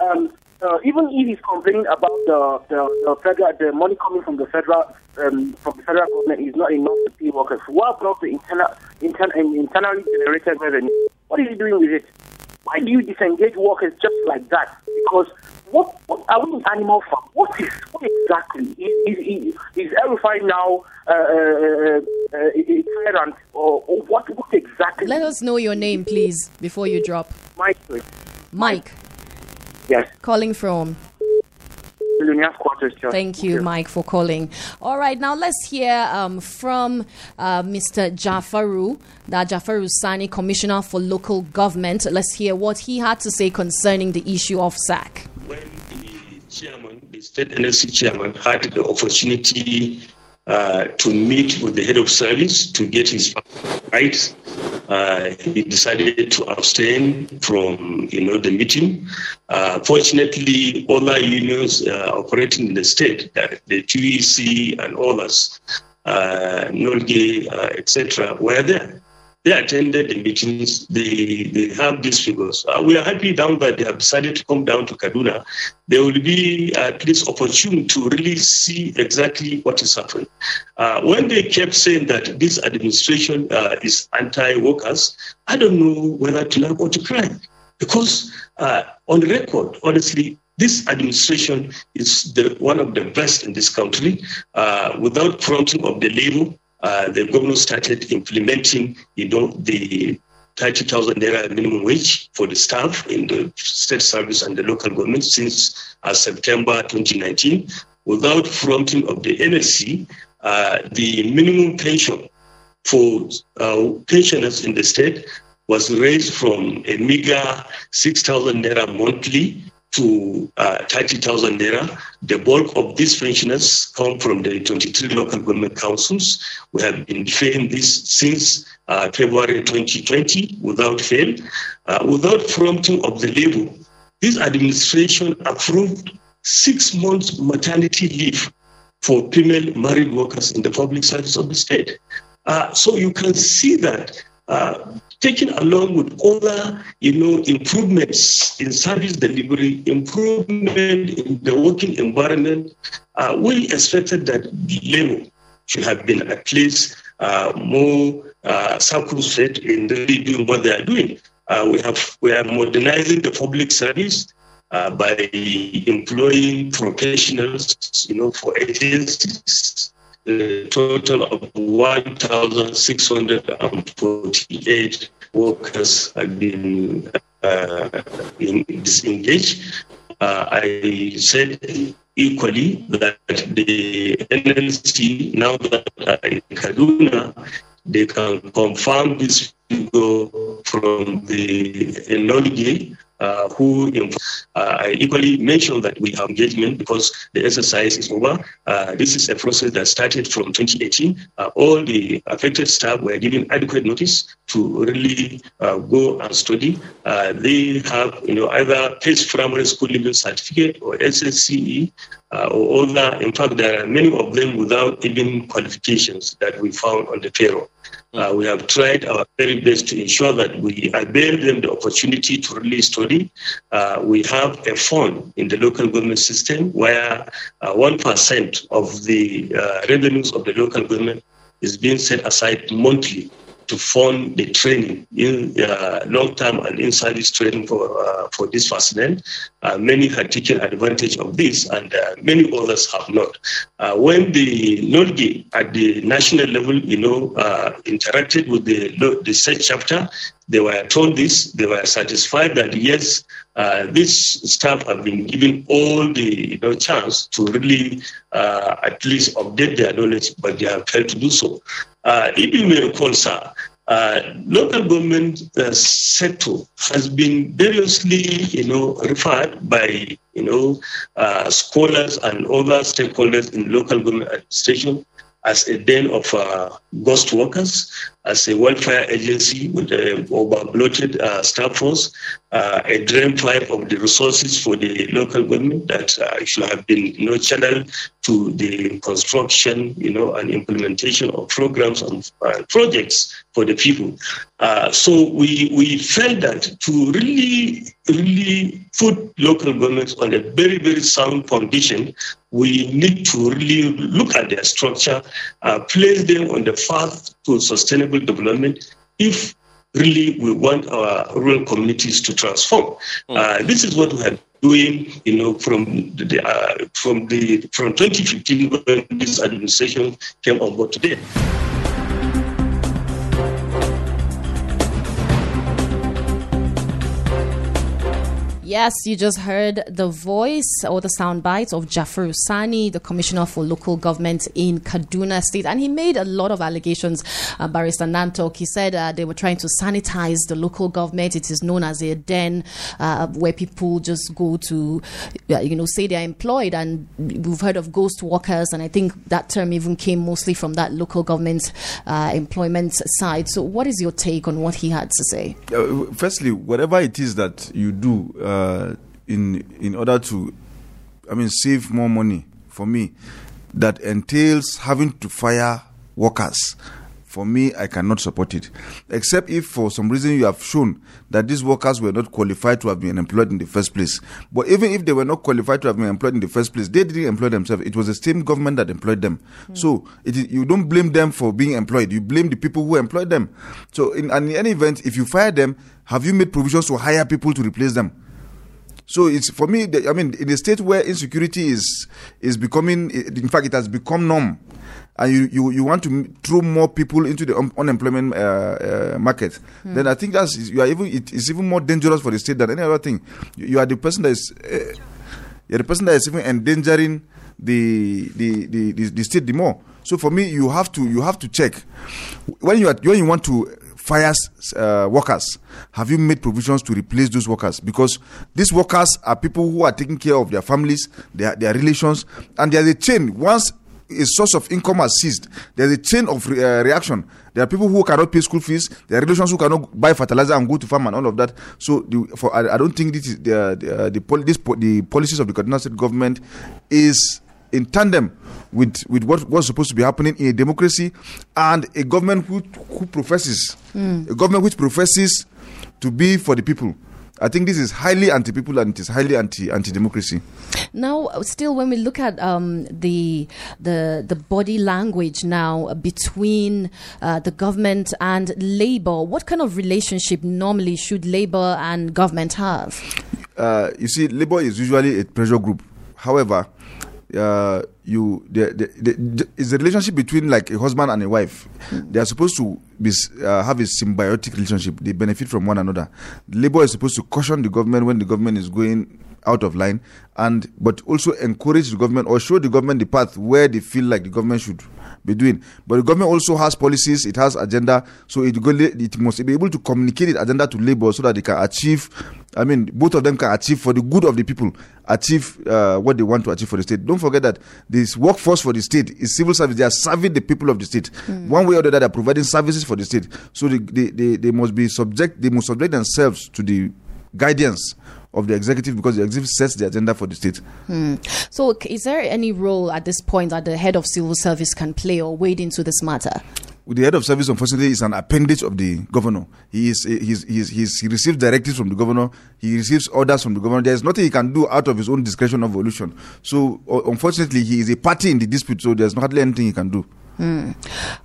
Um, uh, even if he's complaining about the, the, the federal the money coming from the federal um, from the federal government is not enough to pay workers. What about the internal, internal internally generated revenue? What is he doing with it? Why do you disengage workers just like that? Because what, what are we animal farm? What is what exactly is is, is, is now uh, uh, uh, a tyrant or, or, what what exactly? Let us know your name, please, before you drop. Mike. Mike. Yes. Calling from. Thank you, Mike, for calling. All right, now let's hear um, from uh, Mr. Jafaru, the Jafaru Sani, Commissioner for Local Government. Let's hear what he had to say concerning the issue of SAC. When the chairman, the state NLC chairman, had the opportunity uh, to meet with the head of service to get his rights, uh, he decided to abstain from you know the meeting. Uh, fortunately, other unions uh, operating in the state, the TUEC and others, uh, NULGE, uh, etc., were there. They attended the meetings. They, they have these figures. Uh, we are happy down that they have decided to come down to Kaduna. There will be at least opportunity to really see exactly what is happening. Uh, when they kept saying that this administration uh, is anti-workers, I don't know whether to laugh or to cry. Because uh, on record, honestly, this administration is the, one of the best in this country uh, without prompting of the labor uh, the government started implementing, you know, the 30,000 naira minimum wage for the staff in the state service and the local government since uh, September 2019. Without prompting of the NSC, uh, the minimum pension for uh, pensioners in the state was raised from a meager 6,000 naira monthly to uh, 30,000 naira. The bulk of these pensioners come from the 23 local government councils. We have been paying this since uh, February 2020 without fail, uh, without prompting of the labor. This administration approved six months maternity leave for female married workers in the public service of the state. Uh, so you can see that uh, taken along with other, you know, improvements in service delivery, improvement in the working environment, uh, we expected that labor should have been at least uh, more uh, circumspect in really doing what they are doing. Uh, we have we are modernizing the public service. Uh, by employing professionals, you know, for agencies a total of 1,648 workers have been uh, disengaged. Uh, I said equally that the NLC, now that uh, in Kaduna, they can confirm this from the NLG uh, who uh, I equally mentioned that we have engagement because the exercise is over. Uh, this is a process that started from 2018. Uh, all the affected staff were given adequate notice to really uh, go and study. Uh, they have, you know, either PACE primary school level certificate or SSCE or other. In fact, there are many of them without even qualifications that we found on the payroll. Uh, we have tried our very best to ensure that we avail them the opportunity to really study. Uh, we have a fund in the local government system where uh, 1% of the uh, revenues of the local government is being set aside monthly to fund the training in uh, long-term and in-service training for uh, for this personnel. Uh, many have taken advantage of this, and uh, many others have not. Uh, when the NULGE at the national level, you know, uh, interacted with the the SET chapter, they were told this. They were satisfied that yes, uh, this staff have been given all the you know, chance to really uh, at least update their knowledge, but they have failed to do so. Uh, if you may recall, sir, uh, local government uh, sector has been variously, you know, referred by, you know, uh, scholars and other stakeholders in local government administration as a den of uh, ghost workers, as a welfare agency with a over-bloated uh, staff force, uh, a drain pipe of the resources for the local government that uh, should have been you know, channeled to the construction, you know, and implementation of programs and uh, projects for the people. Uh, so we we felt that to really really put local governments on a very very sound foundation, we need to really look at their structure, uh, place them on the path to sustainable development. If really we want our rural communities to transform. Mm. Uh, this is what we have doing, you know, from the uh, from the from 2015 when this administration came on board today. Yes, you just heard the voice or the sound bites of Jafar Sani, the Commissioner for Local Government in Kaduna State. And he made a lot of allegations, uh, Barrister Nantok. He said uh, they were trying to sanitize the local government. It is known as a den uh, where people just go to, uh, you know, say they're employed. And we've heard of ghost workers. And I think that term even came mostly from that local government uh, employment side. So, what is your take on what he had to say? Uh, firstly, whatever it is that you do, uh, in in order to, I mean, save more money for me, that entails having to fire workers. For me, I cannot support it, except if for some reason you have shown that these workers were not qualified to have been employed in the first place. But even if they were not qualified to have been employed in the first place, they didn't employ themselves. It was the same government that employed them. Mm. So you don't blame them for being employed. You blame the people who employed them. So in, in any event, if you fire them, have you made provisions to hire people to replace them? So it's for me. I mean, in a state where insecurity is is becoming, in fact, it has become norm, and you you, you want to throw more people into the un- unemployment uh, uh, market, mm. then I think that's you are even it is even more dangerous for the state than any other thing. You, you are the person that is uh, you're the person that is even endangering the the, the the the state the more. So for me, you have to you have to check when you are when you want to fires uh, workers, have you made provisions to replace those workers? Because these workers are people who are taking care of their families, their, their relations, and there's a chain. Once a source of income has ceased, there's a chain of re- uh, reaction. There are people who cannot pay school fees. There are relations who cannot buy fertilizer and go to farm and all of that. So, the, for I, I, don't think this is the the, the, pol- this, the policies of the Kaduna State government is in tandem with with what was supposed to be happening in a democracy and a government who who professes mm. a government which professes to be for the people. I think this is highly anti-people and it is highly anti anti-democracy. Now, still, when we look at um, the the the body language now between uh, the government and Labour, what kind of relationship normally should Labour and government have? Uh, you see, Labour is usually a pressure group. However, uh, you the, the, the, it's a relationship between like a husband and a wife. They are supposed to be uh, have a symbiotic relationship. They benefit from one another. Labour is supposed to caution the government when the government is going out of line, and but also encourage the government or show the government the path where they feel like the government should be doing. But the government also has policies, it has agenda, so it, it must be able to communicate its agenda to labor so that they can achieve. I mean, both of them can achieve for the good of the people, achieve uh, what they want to achieve for the state. Don't forget that this workforce for the state is civil service. They are serving the people of the state. Mm. One way or the other, they are providing services for the state. So they, they, they, they must be subject. They must subject themselves to the guidance of the executive because the executive sets the agenda for the state. Hmm. So, is there any role at this point that the head of civil service can play or wade into this matter? the head of service, unfortunately, is an appendage of the governor. He is he's, he's, he's, he receives directives from the governor. He receives orders from the governor. There is nothing he can do out of his own discretion or volition. So, uh, unfortunately, he is a party in the dispute. So, there's hardly anything he can do. Hmm.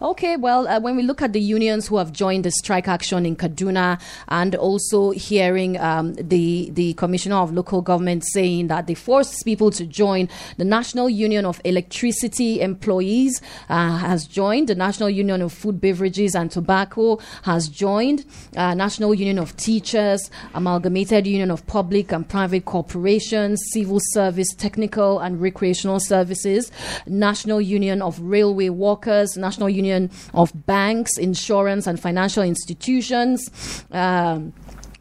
Okay, well, uh, when we look at the unions who have joined the strike action in Kaduna and also hearing um, the, the Commissioner of Local Government saying that they forced people to join, the National Union of Electricity Employees uh, has joined, the National Union of Food, Beverages and Tobacco has joined, uh, National Union of Teachers, Amalgamated Union of Public and Private Corporations, Civil Service, Technical and Recreational Services, National Union of Railway Workers Workers, National Union of Banks, Insurance and Financial Institutions. Um,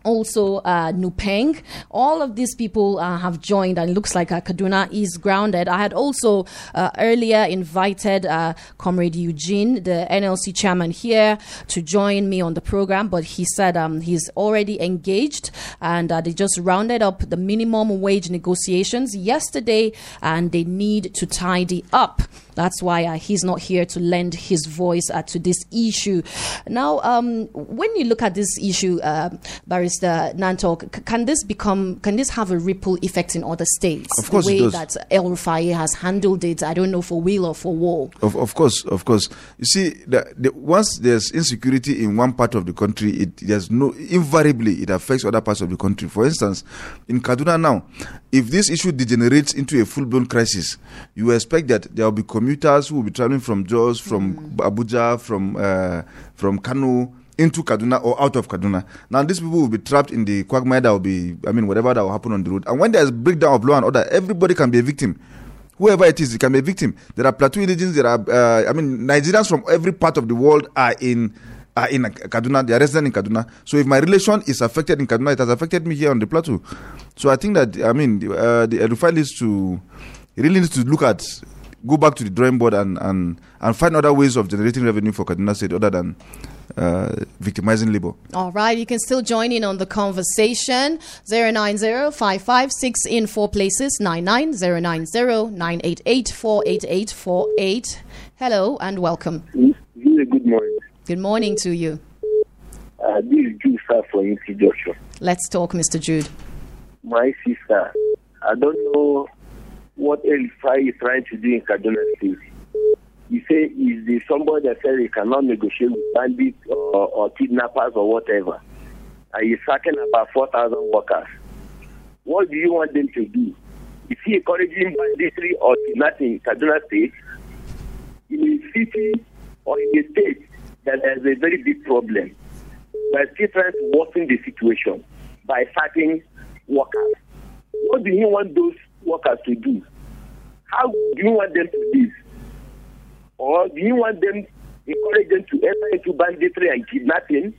also uh, Nupeng. All of these people uh, have joined, and it looks like uh, Kaduna is grounded. I had also uh, earlier invited uh, Comrade Eugene, the NLC chairman, here to join me on the program, but he said um, he's already engaged, and uh, they just rounded up the minimum wage negotiations yesterday, and they need to tidy up. That's why uh, he's not here to lend his voice uh, to this issue. Now, um, when you look at this issue, uh, Barrister Nantok, c- can this become, can this have a ripple effect in other states? Of course the it way does. that El Rufai has handled it, I don't know, for will or for war. Of, of course, of course. You see, the, the, once there's insecurity in one part of the country, it there's no invariably it affects other parts of the country. For instance, in Kaduna now, if this issue degenerates into a full-blown crisis, you expect that there will be commuters who will be traveling from Jos, from Abuja, from uh, from Kano into Kaduna or out of Kaduna. Now these people will be trapped in the quagmire that will be, I mean, whatever that will happen on the road. And when there's breakdown of law and order, everybody can be a victim whoever it is, it can be a victim. There are Plateau indigents. There are, uh, I mean, Nigerians from every part of the world are in are in Kaduna. They are resident in Kaduna. So if my relation is affected in Kaduna, it has affected me here on the plateau. So I think that I mean, uh, the El-Rufai needs to really needs to look at go back to the drawing board and and and find other ways of generating revenue for Kaduna State other than uh, victimizing labor. All right, you can still join in on the conversation. 090-556 in four places, 99-090-988-48848. Hello and welcome. Good morning. Good morning to you. Uh, this is Jude sir from UT Joshua. Let's talk, Mr. Jude. My sister, I don't know what El-Rufai is trying to do in Kaduna State. You say is the somebody that said he cannot negotiate with bandits or, or kidnappers or whatever. And he's sacking about 4,000 workers. What do you want them to do? Is he encouraging banditry or kidnapping in Kaduna State? In a city or in a state that there's a very big problem. We're still trying to worsen the situation by sacking workers. What do you want those workers to do? How do you want them to live? Or do you want them, encourage them to enter into banditry and kidnapping?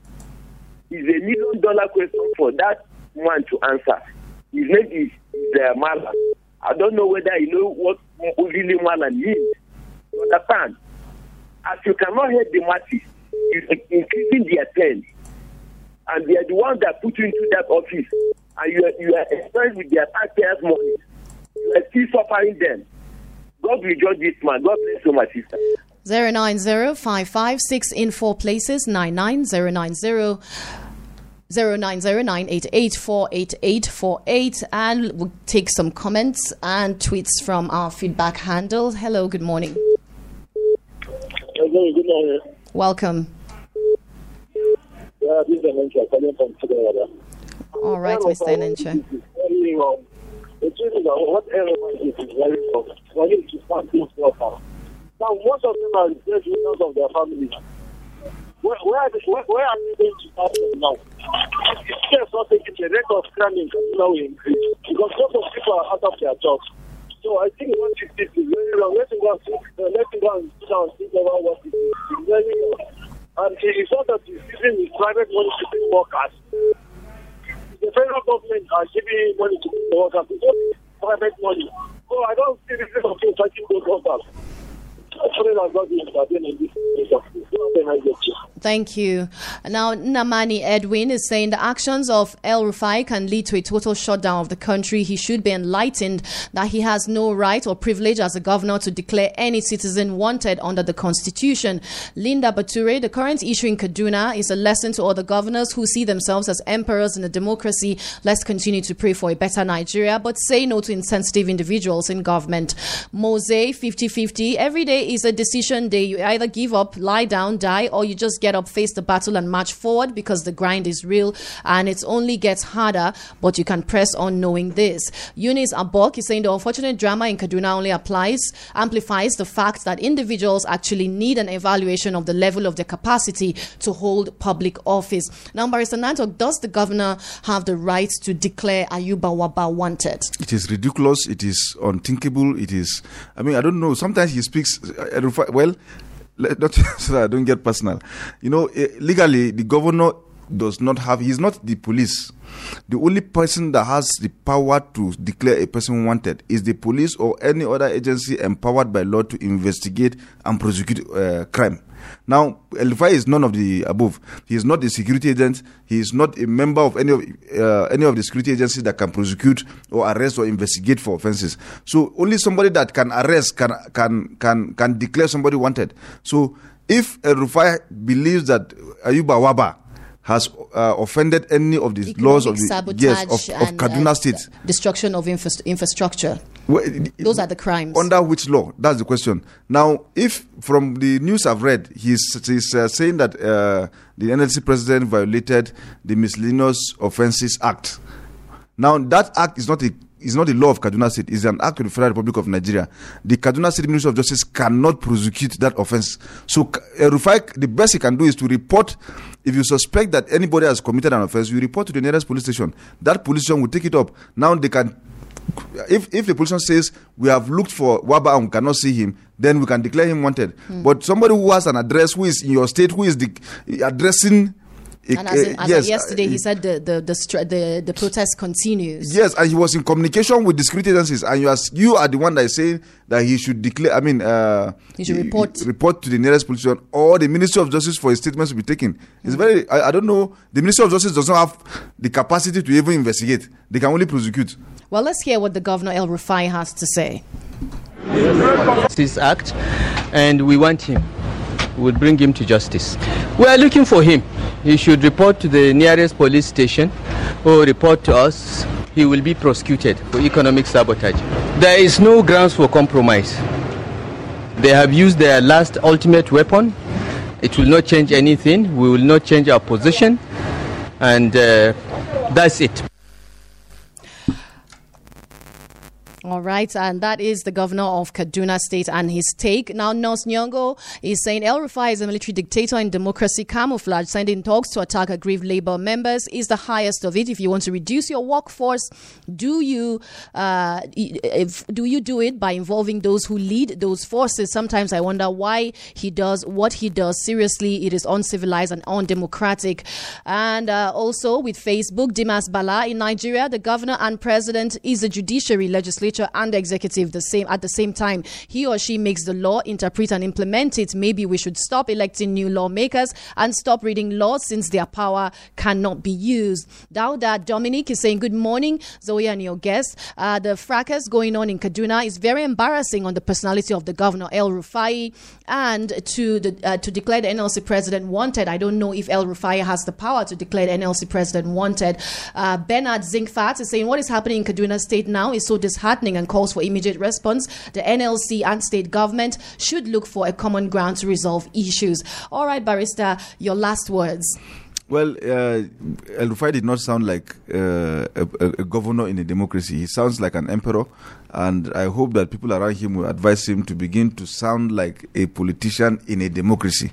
Is a million dollar question for that one to answer. His name is, uh, Mala. I don't know whether you know what really Mala means. You understand? As you cannot help the masses, you are increasing their pain. And they are the ones that put you into that office. And you are, you are with their taxpayers' money. You are still suffering them. God will judge this man. God bless you, my sister. 090-556 in four places, 99090 090-988-48848 and we'll take some comments and tweets from our feedback handle. Hello, good morning. Hello, good morning. Welcome. Yeah, this is Enencha calling from Chidawada. All right, Mr. Enenche. Wrong. The truth is that what everyone is is very wrong. For him to stand things proper. Now, most of them are dead because of their families. Where, where, are they, where, where are they going to start from now? Yes, not taking the rate of crime in Kaduna increase because lots of people are out of their jobs. So I think what it is is very wrong. Let's go and think, uh, let's go and sit down and think about what it is. It's very wrong. And it is not that it's using private money to pay workers. The federal government are giving money to workers. Private money. So I don't see the reason of fighting those workers. Thank you. Now, Namani Edwin is saying the actions of El Rufai can lead to a total shutdown of the country. He should be enlightened that he has no right or privilege as a governor to declare any citizen wanted under the constitution. Linda Bature, the current issue in Kaduna is a lesson to other governors who see themselves as emperors in a democracy. Let's continue to pray for a better Nigeria, but say no to insensitive individuals in government. Mose 50 50. Every day is a decision day. You either give up, lie down, die, or you just get up, face the battle, and march forward because the grind is real and it only gets harder, but you can press on knowing this. Eunice Abok is saying the unfortunate drama in Kaduna only applies, amplifies the fact that individuals actually need an evaluation of the level of their capacity to hold public office. Now, Barrister Nantok, does the governor have the right to declare Ayuba Wabba wanted? It is ridiculous. It is unthinkable. It is. I mean, I don't know. Sometimes he speaks. Well, not so that I don't get personal. You know, eh, legally, the governor does not have. He's not the police. The only person that has the power to declare a person wanted is the police or any other agency empowered by law to investigate and prosecute uh, crime. Now, El-Rufai is none of the above. He is not a security agent. He is not a member of any of uh, any of the security agencies that can prosecute or arrest or investigate for offences. So only somebody that can arrest can can can can declare somebody wanted. So if El-Rufai believes that Ayuba Wabba has uh, offended any of the laws of the Sabotage yes of, of and, Kaduna uh, State, destruction of infra- infrastructure. well, Those are the crimes. under which law? That's the question. Now, if from the news I've read, he's, he's uh, saying that uh, the NLC president violated the Miscellaneous Offences Act. Now, that act is not a is not a law of Kaduna State. It's an act of the Federal Republic of Nigeria. The Kaduna State Ministry of Justice cannot prosecute that offense. So, uh, Rufai, the best he can do is to report. If you suspect that anybody has committed an offense, you report to the nearest police station. That police station will take it up. Now they can if if the police station says we have looked for Wabba and we cannot see him, then we can declare him wanted. Hmm. But somebody who has an address, who is in your state, who is the addressing. A- And as, in, a- as yes, of yesterday, uh, he said the the the, str- the the protest continues. Yes, and he was in communication with the security agencies, and you are you are the one that is saying that he should declare. I mean, uh, He should report. report to the nearest police station or the Ministry of Justice for his statements to be taken. It's very. I, I don't know. The Ministry of Justice does not have the capacity to even investigate. They can only prosecute. Well, let's hear what the governor El Rufai has to say. This Act, and we want him. We'll bring him to justice. We are looking for him. He should report to the nearest police station or report to us. He will be prosecuted for economic sabotage. There is no grounds for compromise. They have used their last ultimate weapon. It will not change anything. We will not change our position. And uh, that's it. All right, and that is the governor of Kaduna State and his take. Now, Nos Nyongo is saying El Rufai is a military dictator in democracy camouflage, sending talks to attack aggrieved labor members is the highest of it. If you want to reduce your workforce, do you uh, if, do you do it by involving those who lead those forces? Sometimes I wonder why he does what he does. Seriously, it is uncivilized and undemocratic. And uh, also with Facebook, Dimas Bala in Nigeria, the governor and president is the judiciary, legislature, and executive the same at the same time. He or she makes the law, interpret and implement it. Maybe we should stop electing new lawmakers and stop reading laws since their power cannot be used. Dauda Dominic is saying, Good morning, Zoe and your guests. Uh, the fracas going on in Kaduna is very embarrassing on the personality of the governor, El Rufai, and to the uh, to declare the NLC president wanted. I don't know if El Rufai has the power to declare the NLC president wanted. Uh, Bernard Zinkfat is saying, What is happening in Kaduna State now is so disheartening and calls for immediate response. The NLC and state government should look for a common ground to resolve issues. All right, Barrister, your last words. Well, uh, El Rufai did not sound like uh, a, a, a governor in a democracy. He sounds like an emperor, and I hope that people around him will advise him to begin to sound like a politician in a democracy.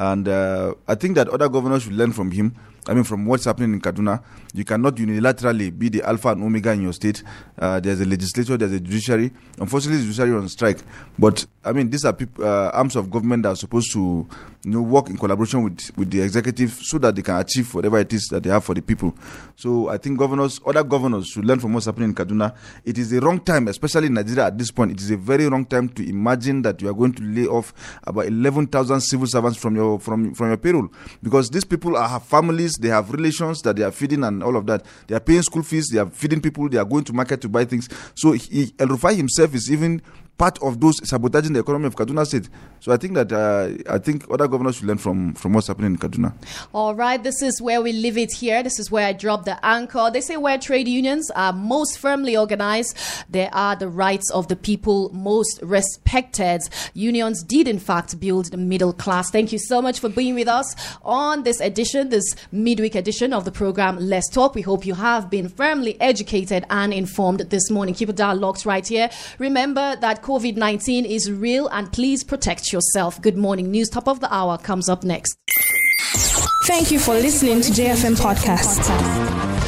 And uh, I think that other governors should learn from him. I mean, from what's happening in Kaduna, you cannot unilaterally be the alpha and omega in your state. Uh, there's a legislature, there's a judiciary. Unfortunately, the judiciary on strike. But I mean, these are peop- uh, arms of government that are supposed to, you know, work in collaboration with with the executive so that they can achieve whatever it is that they have for the people. So I think governors, other governors, should learn from what's happening in Kaduna. It is the wrong time, especially in Nigeria at this point. It is a very wrong time to imagine that you are going to lay off about 11,000 civil servants from your from from your payroll because these people have families, they have relations that they are feeding and all of that. They are paying school fees, they are feeding people, they are going to market to buy things. So he, El Rufai himself is even part of those sabotaging the economy of Kaduna State. So I think that uh, I think other governors should learn from from what's happening in Kaduna. All right, this is where we leave it here. This is where I drop the anchor. They say where trade unions are most firmly organized, there are the rights of the people most respected. Unions did, in fact, build the middle class. Thank you so much for being with us on this edition, this midweek edition of the program Let's Talk. We hope you have been firmly educated and informed this morning. Keep a dial locked right here. Remember that COVID 19 is real and please protect yourself. Good morning. News top of the hour comes up next. Thank you for listening to JFM Podcast.